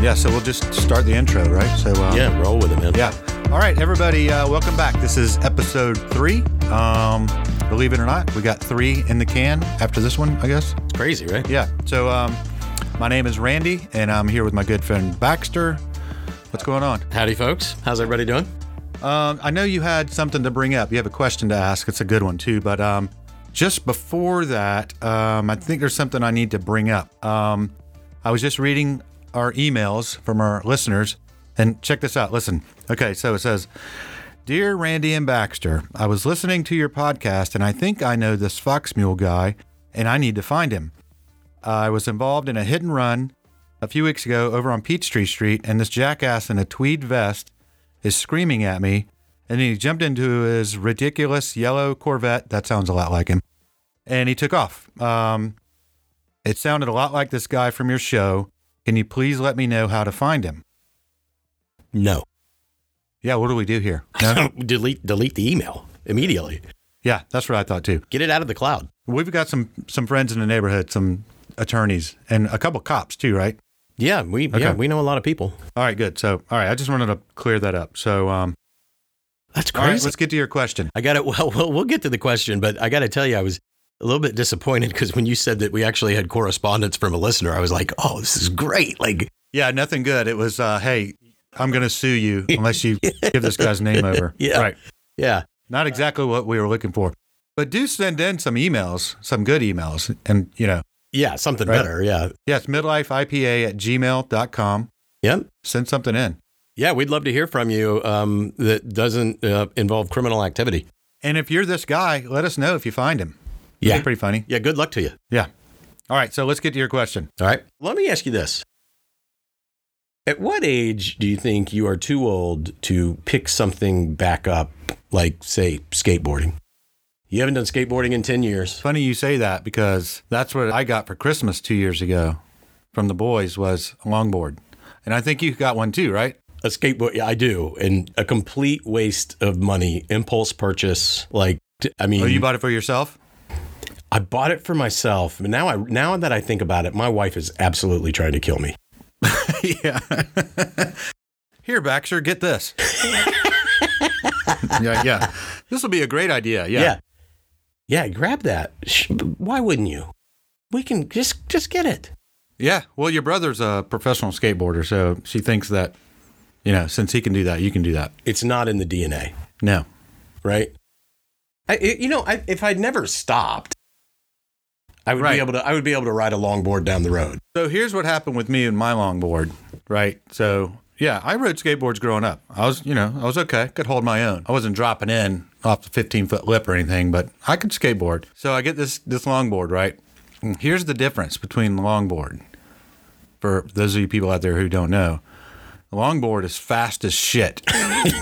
Yeah, so we'll just start the intro, right? So um, Yeah, roll with it, man. yeah. All right, everybody, uh, welcome back. This is episode three. Um, believe it or not, we got three in the can after this one, I guess. It's crazy, right? Yeah. So um, my name is Randy, and I'm here with my good friend Baxter. What's going on? Howdy, folks. How's everybody doing? Um, I know you had something to bring up. You have a question to ask. It's a good one too. But um, just before that, um, I think there's something I need to bring up. Um, I was just reading our emails from our listeners, and check this out. Listen. Okay, so it says, "Dear Randy and Baxter, I was listening to your podcast, and I think I know this Fox Mule guy, and I need to find him. I was involved in a hit and run a few weeks ago over on Peachtree Street, and this jackass in a tweed vest." is screaming at me, and he jumped into his ridiculous yellow Corvette. That sounds a lot like him. And he took off. Um, it sounded a lot like this guy from your show. Can you please let me know how to find him? No. Yeah, what do we do here? No? delete delete the email immediately. yeah, that's what I thought too. Get it out of the cloud. We've got some some friends in the neighborhood, some attorneys, and a couple cops too, right? Yeah, we yeah, we know a lot of people. All right, good. So, all right, I just wanted to clear that up. So, um, That's all crazy. right, let's get to your question. I got it. Well, well, we'll get to the question, but I got to tell you, I was a little bit disappointed because when you said that we actually had correspondence from a listener, I was like, "Oh, this is great!" Like, Yeah, nothing good. It was, uh, hey, I'm going to sue you unless you give this guy's name over. Yeah. Right. yeah, Not exactly what we were looking for. But do send in some emails, some good emails. And, you know, yeah, something Right. better. Yeah, yeah, it's midlifeipa at gmail.com. yep. Send something in. Yeah, we'd love to hear from you. Um, that doesn't uh, involve criminal activity. And if you're this guy, let us know if you find him. Yeah. Pretty funny. Yeah, good luck to you. Yeah. All right. So let's get to your question. All right. Let me ask you this. At what age do you think you are too old to pick something back up, like, say, skateboarding? You haven't done skateboarding in 10 years. Funny you say that because that's what I got for Christmas two years ago from the boys was a longboard. And I think you got one too, right? A skateboard, yeah, I do. And a complete waste of money, impulse purchase. Like, I mean, Oh, you bought it for yourself? I bought it for myself. But now, I, now that I think about it, my wife is absolutely trying to kill me. yeah. Here, Baxter, get this. yeah, yeah. This will be a great idea. Yeah. Yeah. Yeah, grab that. Why wouldn't you? We can just just get it. Yeah. Well, your brother's a professional skateboarder, so she thinks that, you know, since he can do that, you can do that. It's not in the DNA. No. right? I, you know, I, if I'd never stopped, I would Right. be able to. I would be able to ride a longboard down the road. So here's what happened with me and my longboard, right? So yeah, I rode skateboards growing up. I was, you know, I was okay, could hold my own. I wasn't dropping in off the 15 foot lip or anything, but I could skateboard. So I get this this longboard, right? And here's the difference between the longboard. For those of you people out there who don't know, the longboard is fast as shit,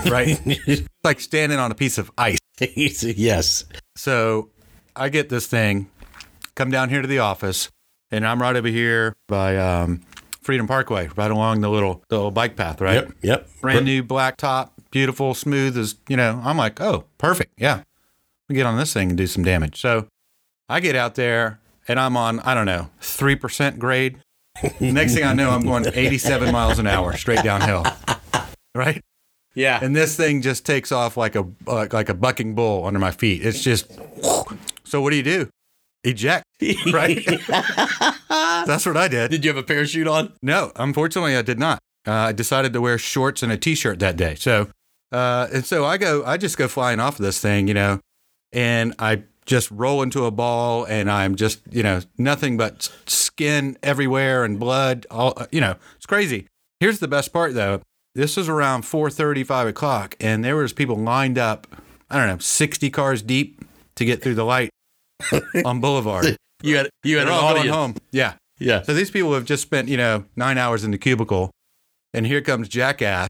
right? It's like standing on a piece of ice. yes. So I get this thing, come down here to the office, and I'm right over here by um, Freedom Parkway, right along the little the little bike path, right? Yep. Yep. Brand new black top, beautiful, smooth as you know. I'm like, oh, perfect, yeah. We get on this thing and do some damage. So I get out there and I'm on, I don't know, three percent grade. Next thing I know, I'm going 87 miles an hour straight downhill, right? Yeah. and this thing just takes off like a like, like a bucking bull under my feet. It's just so. What do you do? Eject, right? That's what I did. Did you have a parachute on? No, unfortunately, I did not. Uh, I decided to wear shorts and a t-shirt that day. So, uh, and so I go, I just go flying off of this thing, you know, and I just roll into a ball, and I'm just, you know, nothing but skin everywhere and blood. All, uh, you know, it's crazy. Here's the best part, though. This was around 4:30, 5 o'clock, and there was people lined up. I don't know, 60 cars deep to get through the light on Boulevard. You had you had They're an audience. home. Yeah. Yeah. So these people have just spent, you know, nine hours in the cubicle, and here comes Jackass,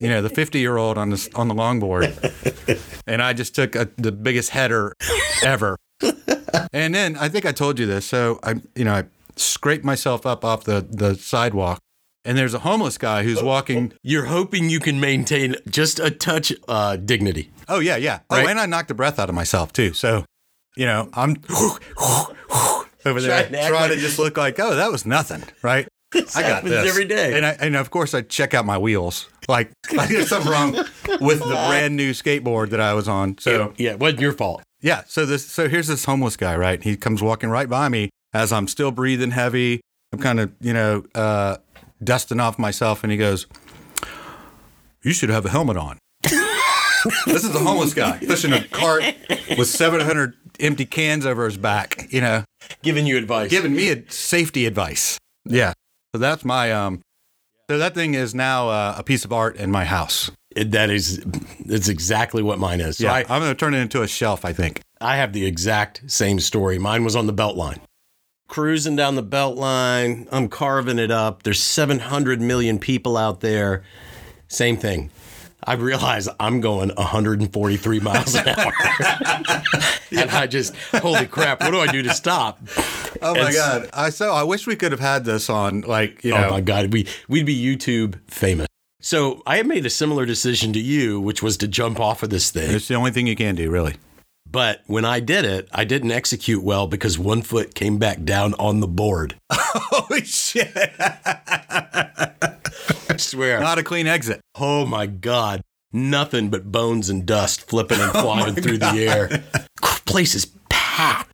you know, the 50 year old on the on the longboard, and I just took a, the biggest header ever. And then I think I told you this. So I, you know, I scraped myself up off the the sidewalk, and there's a homeless guy who's walking. You're hoping you can maintain just a touch uh, dignity. Oh yeah, yeah. Oh, Right. and I knocked the breath out of myself too. So, you know, I'm over there Trying to trying to just look like, oh, that was nothing, right? I got happens this every day. And I, and of course I check out my wheels. Like, like there's something wrong with the brand new skateboard that I was on. So yeah, it wasn't your fault. yeah, so this so here's this homeless guy, right? He comes walking right by me as I'm still breathing heavy. I'm kind of, you know, uh, dusting off myself and he goes, "You should have a helmet on." this is a homeless guy pushing a cart with 700 empty cans over his back, you know, Giving you advice. giving me a safety advice. Yeah. So that's my um so that thing is now uh, a piece of art in my house. It- that is, that's exactly what mine is. So Yeah, I, I, am going to turn it into a shelf, I think. I have the exact same story. Mine was on the belt line. Cruising down the belt line, I'm carving it up. There's 700 million people out there. Same thing. I realize I'm going 143 miles an hour. and I just, holy crap, what do I do to stop? Oh my It's- god! I so I wish we could have had this on like you oh know. Oh my God, we, we'd be YouTube famous. So I made a similar decision to you, which was to jump off of this thing. It's the only thing you can do, really. But when I did it, I didn't execute well because one foot came back down on the board. Holy shit! Swear. Not a clean exit. Oh my God. Nothing but bones and dust flipping and oh flying through the air. Place is packed.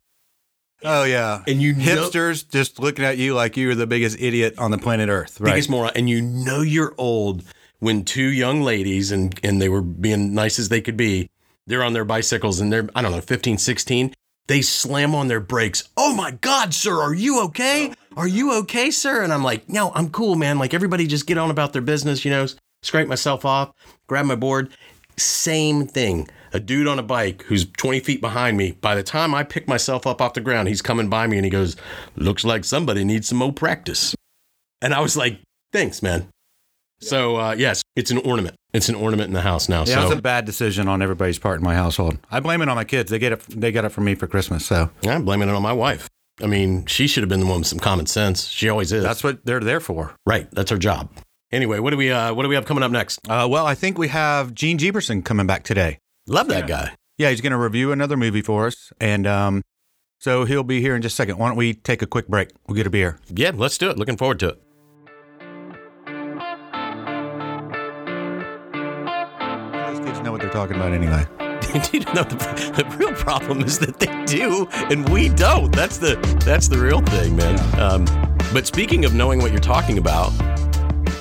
Oh yeah, And you know- hipsters just looking at you like you are the biggest idiot on the planet Earth, right? Biggest moron. And you know you're old when two young ladies, and, and they were being nice as they could be, they're on their bicycles and they're, I don't know, 15, 16. They slam on their brakes. Oh my God, sir, are you okay? Are you okay, sir? And I'm like, no, I'm cool, man. Like everybody just get on about their business, you know, scrape myself off, grab my board. Same thing. A dude on a bike who's 20 feet behind me. By the time I pick myself up off the ground, he's coming by me and he goes, Looks like somebody needs some more practice. And I was like, Thanks, man. So, uh, yes, it's an ornament. It's an ornament in the house now. yeah, so, it's a bad decision on everybody's part in my household. I blame it on my kids. They get it. They got it from me for Christmas. So I'm blaming it on my wife. I mean, she should have been the one with some common sense. She always is. that's what they're there for. right. That's her job. Anyway, what do we uh, what do we have coming up next? Uh, well, I think we have Gene Jeberson coming back today. Love that guy. Yeah, he's going to review another movie for us, and um, so he'll be here in just a second. Why don't we take a quick break? We'll get a beer. Yeah, let's do it. Looking forward to it. Talking about anyway. you know, the, the real problem is that they do and we don't. That's the that's the real thing, man. Um, but speaking of knowing what you're talking about,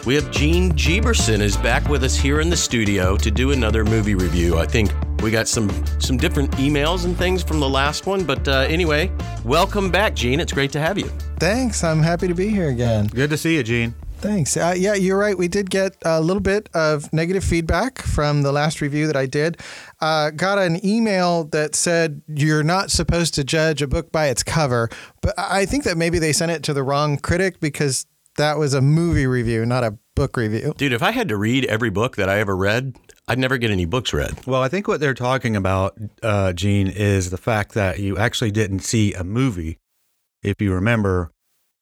we have Gene Jeberson is back with us here in the studio to do another movie review. I think we got some some different emails and things from the last one, but uh, anyway, welcome back, Gene. It's great to have you. Thanks. I'm happy to be here again. Good to see you, Gene. Thanks. Uh, yeah, you're right. We did get a little bit of negative feedback from the last review that I did. Uh, got an email that said you're not supposed to judge a book by its cover, but I think that maybe they sent it to the wrong critic because that was a movie review, not a book review. Dude, if I had to read every book that I ever read, I'd never get any books read. Well, I think what they're talking about, uh, Gene, is the fact that you actually didn't see a movie. If you remember,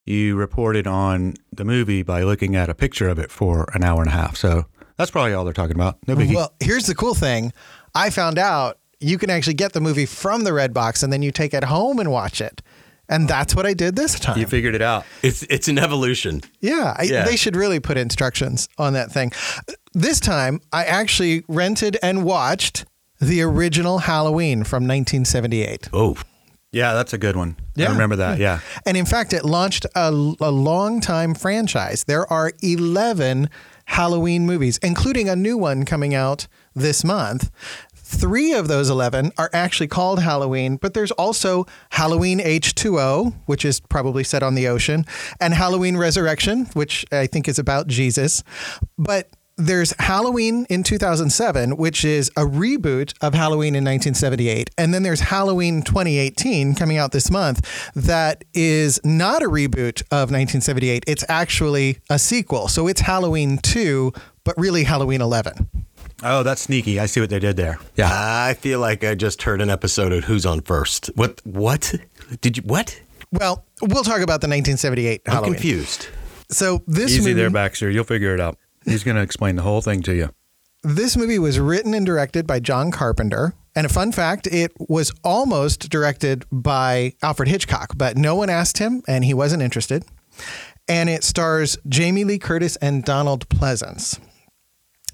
you reported on the movie by looking at a picture of it for an hour and a half. So that's probably all they're talking about. No biggie. Well, here's the cool thing I found out you can actually get the movie from the Red Box and then you take it home and watch it. And that's what I did this time. you figured it out. It's it's an evolution. Yeah, I, Yeah. they should really put instructions on that thing. This time, I actually rented and watched the original Halloween from 1978. Oh, Yeah, that's a good one. Yeah. I remember that. Yeah. And in fact, it launched a, a long time franchise. There are 11 Halloween movies, including a new one coming out this month. Three of those 11 are actually called Halloween, but there's also Halloween H2O, which is probably set on the ocean, and Halloween Resurrection, which I think is about Jesus. But there's Halloween in 2007, which is a reboot of Halloween in 1978. And then there's Halloween 2018 coming out this month that is not a reboot of 1978. It's actually a sequel. So it's Halloween 2, but really Halloween 11. Oh, that's sneaky. I see what they did there. Yeah. I feel like I just heard an episode of Who's on First. What? What? Did you? What? Well, we'll talk about the 1978 I'm Halloween. confused. So this Easy movie, there, Baxter. You'll figure it out. He's going to explain the whole thing to you. This movie was written and directed by John Carpenter. And a fun fact, it was almost directed by Alfred Hitchcock, but no one asked him and he wasn't interested. and it stars Jamie Lee Curtis and Donald Pleasence.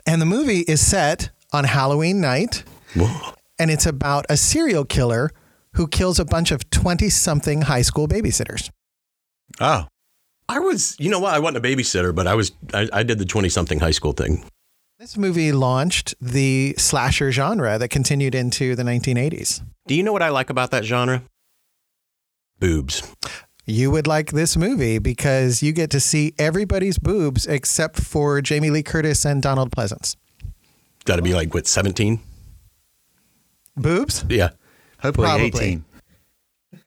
And the movie is set on Halloween night, Whoa. and it's about a serial killer who kills a bunch of 20 something high school babysitters. Oh, I was, you know what? I wasn't a babysitter, but I was. I, I did the twenty-something high school thing. This movie launched the slasher genre that continued into the 1980s. Do you know what I like about that genre? Boobs. You would like this movie because you get to see everybody's boobs except for Jamie Lee Curtis and Donald Pleasence. Got to be like what seventeen? Boobs? Yeah. hopefully Probably. 18.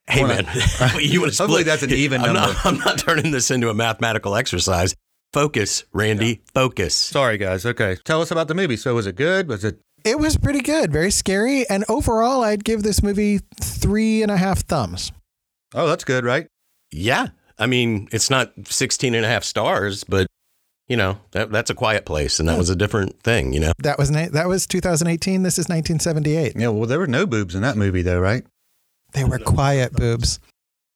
Hey Wanna- man, you want to split? Hopefully that's an even I'm number. Not, I'm not turning this into a mathematical exercise. Focus, Randy. Focus. Sorry, guys. Okay. Tell us about the movie. So, was it good? Was it? It was pretty good, very scary. And overall, I'd give this movie three and a half thumbs. Oh, that's good, right? Yeah. I mean, it's not 16 and a half stars, but you know, that, that's a quiet place and that was a different thing, you know. That was ni- that was 2018. This is 1978. Yeah. Well, there were no boobs in that movie, though, right? They were quiet boobs.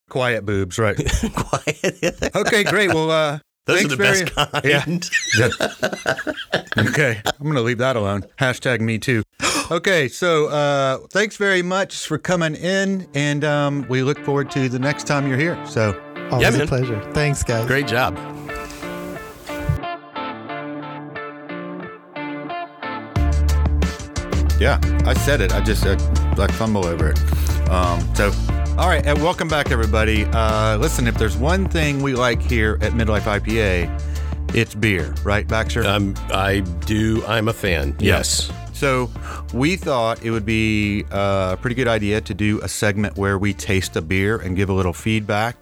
Quiet boobs, right? quiet. Okay, great. Well, uh, Those thanks are the very- best kind. Yeah. okay, I'm going to leave that alone. Hashtag me too. Okay, so uh, thanks very much for coming in, and um, we look forward to the next time you're here. So, Always Yeah, a pleasure. Thanks, guys. Great job. yeah, I said it. I just uh, like fumble over it. Um, so, all right, and welcome back, everybody. Uh, listen, if there's one thing we like here at Midlife IPA, it's beer, right, Baxter? Um, I do. I'm a fan. Yes. So we thought it would be uh, a pretty good idea to do a segment where we taste a beer and give a little feedback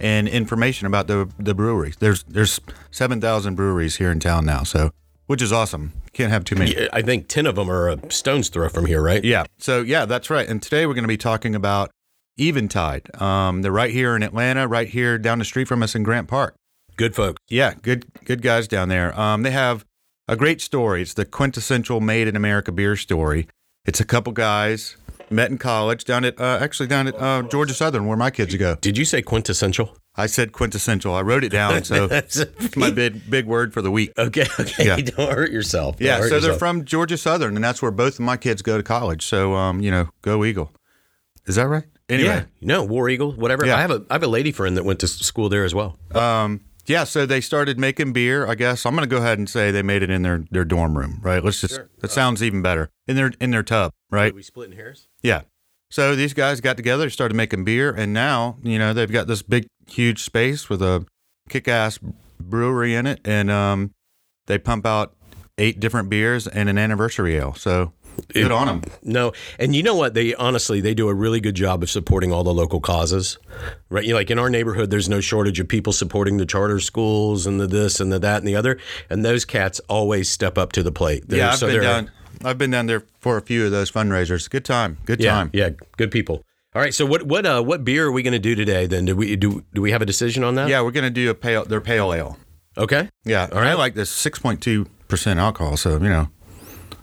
and information about the the breweries. There's there's seven thousand breweries here in town now, so which is awesome. Can't have too many. Yeah, I think 10 of them are a stone's throw from here, right? Yeah. So yeah, that's right. And today we're going to be talking about Eventide. Um, they're right here in Atlanta, right here down the street from us in Grant Park. Good folks. Yeah, good good guys down there. Um, they have a great story. It's the quintessential made in America beer story. It's a couple guys met in college down at uh, actually down at uh, Georgia Southern, where my kids go. Did you say quintessential? I said quintessential. I wrote it down, so it's my big big word for the week. Okay, okay. Yeah. Don't hurt yourself. Don't Yeah, hurt so they're from Georgia Southern, and that's where both of my kids go to college. So, um, you know, go Eagle. Is that right? Anyway, Yeah, no, War Eagle, whatever. Yeah. I have a I have a lady friend that went to school there as well. Um, yeah, so they started making beer. I guess I'm going to go ahead and say they made it in their, their dorm room, right? Let's just that sounds even better in their in their tub, right? we splitting hairs? Yeah. So these guys got together, started making beer, and now you know they've got this big, huge space with a kick-ass brewery in it, and um, they pump out eight different beers and an anniversary ale. So good on them. No, and you know what? They honestly they do a really good job of supporting all the local causes, right? You know, like in our neighborhood, there's no shortage of people supporting the charter schools and the this and the that and the other, and those cats always step up to the plate. They're- Yeah, I've so been they're- down. I've been down there for a few of those fundraisers. Good time. Good Yeah, time. yeah, good people. All right, so what what uh what beer are we going to do today? Then do we do do we have a decision on that? Yeah, we're gonna do a pale. Their pale ale. Okay. Yeah, All right. I like this six point two percent alcohol. So you know,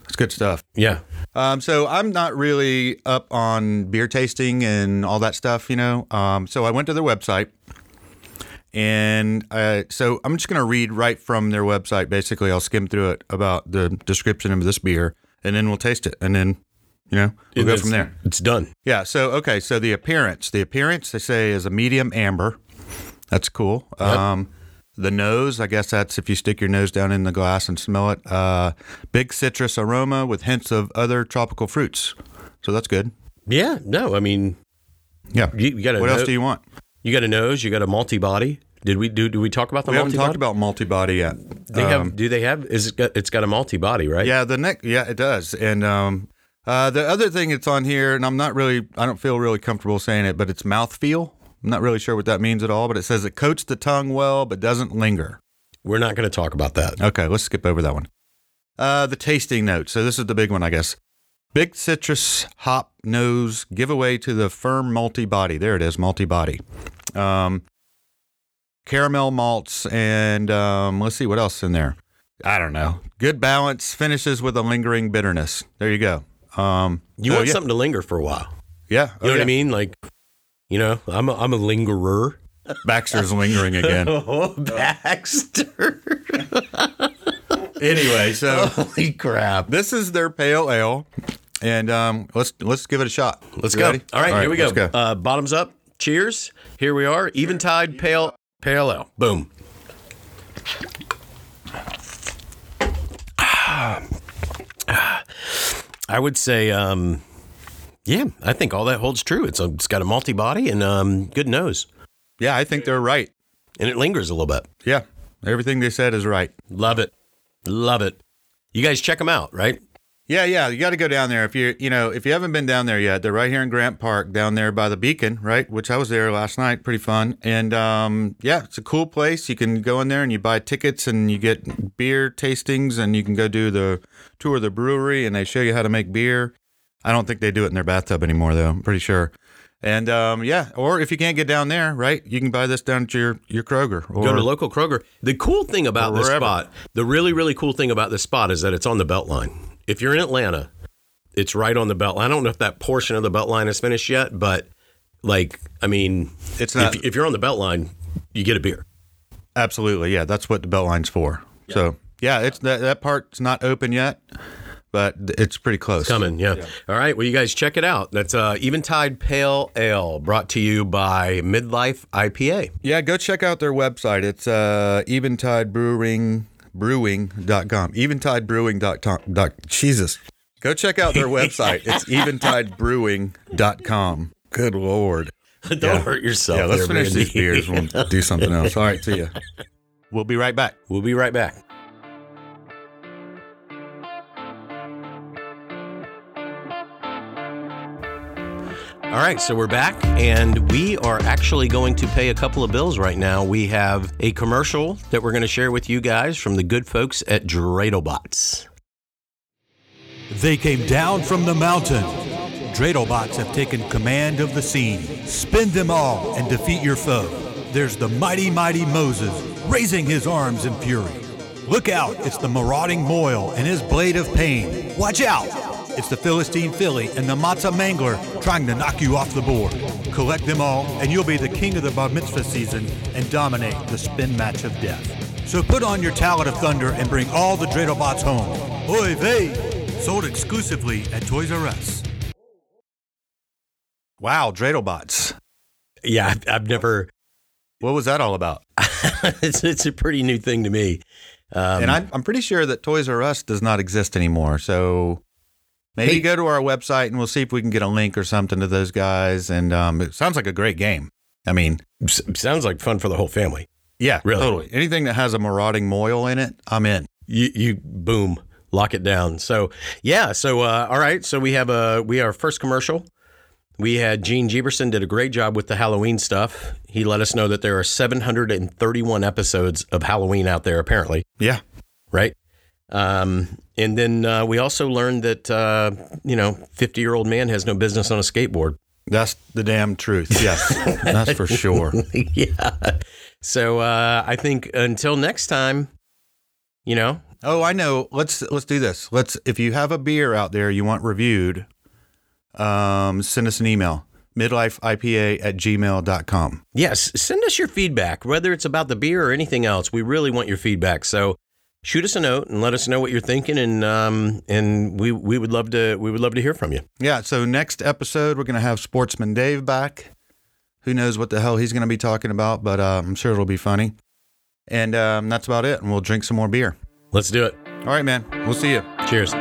it's good stuff. Yeah. Um, so I'm not really up on beer tasting and all that stuff, you know. Um, so I went to their website, and uh, so I'm just going to read right from their website. Basically, I'll skim through it about the description of this beer, and then we'll taste it, and then you know we'll go It's- from there. It's done. Yeah. So okay. So the appearance, the appearance they say is a medium amber. That's cool. Um, the nose, I guess that's if you stick your nose down in the glass and smell it. Uh, big citrus aroma with hints of other tropical fruits. So that's good. Yeah. No, I mean, Yeah. you, you got a What else do you want? You got a nose. You got a malty body. Did we do? Do we talk about the We haven't talked about malty-body yet. They Um, have. Do they have? Is it got? It's got a malty body, right? Yeah, the neck. Yeah, it does. And um, uh, the other thing that's on here, and I'm not really, I don't feel really comfortable saying it, but it's mouthfeel. I'm not really sure what that means at all, but it says it coats the tongue well, but doesn't linger. We're not going to talk about that. Okay, let's skip over that one. Uh, the tasting notes. So this is the big one, I guess. Big citrus hop nose giveaway to the firm malty body. There it is, malty body. Um, caramel malts and um, let's see what else in there. I don't know. Good balance finishes with a lingering bitterness. There you go. Um, You so, want yeah, something to linger for a while. Yeah, You oh, know what. I mean? Like, you know, I'm a, I'm a lingerer. Baxter's lingering again. Oh, Baxter. Anyway, so Holy crap. this is their pale ale, and um, let's let's give it a shot. Let's You go. ready? All right, here we go. let's go. Uh, bottoms up. Cheers. Here we are. Eventide Pale Pale Ale. Boom. I would say, um, yeah, I think all that holds true. It's a, it's got a malty body and um, good nose, yeah, I think they're right. and it lingers a little bit. Yeah, everything they said is right. Love it, love it. You guys check them out, right? Yeah, yeah, you got to go down there if you you know if you haven't been down there yet. They're right here in Grant Park, down there by the Beacon, right? Which I was there last night, pretty fun. And um, yeah, it's a cool place. You can go in there and you buy tickets and you get beer tastings, and you can go do the tour of the brewery, and they show you how to make beer. I don't think they do it in their bathtub anymore, though. I'm pretty sure. And um, yeah, or if you can't get down there, right, you can buy this down at your your Kroger. Or, Go to local Kroger. The cool thing about this spot, the really, really cool thing about this spot is that it's on the Beltline. If you're in Atlanta, it's right on the belt. I don't know if that portion of the Beltline is finished yet, but like, I mean, It's not- If, if you're on the Beltline, you get a beer. Absolutely, yeah. That's what the Beltline's for. So yeah, it's that that part's not open yet, but it's pretty close. Coming, yeah. All right, well, you guys check it out. That's uh, Eventide Pale Ale, brought to you by Midlife IPA. Yeah, go check out their website. It's uh, Eventide Brewing Brewing.com. Eventidebrewing.com. Dot, Jesus. Go check out their website. It's eventidebrewing.com. Good Lord. Don't hurt yourself. Yeah, let's there, finish Randy. these beers. We'll do something else. All right, see ya. We'll be right back. We'll be right back. All right, so we're back, and we are actually going to pay a couple of bills right now. We have a commercial that we're going to share with you guys from the good folks at Dreidlbots. They came down from the mountain. Dradobots have taken command of the scene. Spin them all and defeat your foe. There's the mighty, mighty Moses raising his arms in fury. Look out, it's the marauding Moyle and his blade of pain. Watch out! It's the Philistine Philly and the Matzah Mangler trying to knock you off the board. Collect them all, and you'll be the king of the bar mitzvah season and dominate the spin match of death. So put on your talent of thunder and bring all the Dradobots home. Oy vey! Sold exclusively at Toys R Us. Wow, Dreidlbots. Yeah, I've, I've never. What was that all about? it's, it's a pretty new thing to me. Um, and I'm, I'm pretty sure that Toys R Us does not exist anymore. So maybe Hey- go to our website and we'll see if we can get a link or something to those guys. And um, it sounds like a great game. I mean, s- sounds like fun for the whole family. yeah, Really? totally. Anything that has a marauding moil in it, I'm in. you, you boom lock it down so yeah so uh, all right so we have a we our first commercial we had gene jeberson did a great job with the halloween stuff he let us know that there are 731 episodes of halloween out there apparently Yeah. right um, and then uh, we also learned that uh, you know 50 year old man has no business on a skateboard That's the damn truth. Yes, that's for sure. yeah so uh, i think until next time you know Oh, I know. Let's let's do this. Let's if you have a beer out there you want reviewed, um, send us an email. midlifeipa at gmail.com. Yes, send us your feedback, whether it's about the beer or anything else. We really want your feedback. So shoot us a note and let us know what you're thinking, and um, and we we would love to we would love to hear from you. Yeah, so next episode we're gonna have Sportsman Dave back. Who knows what the hell he's gonna be talking about, but uh, I'm sure it'll be funny. And um, that's about it. And we'll drink some more beer. Let's do it. All right, man. We'll see you. Cheers.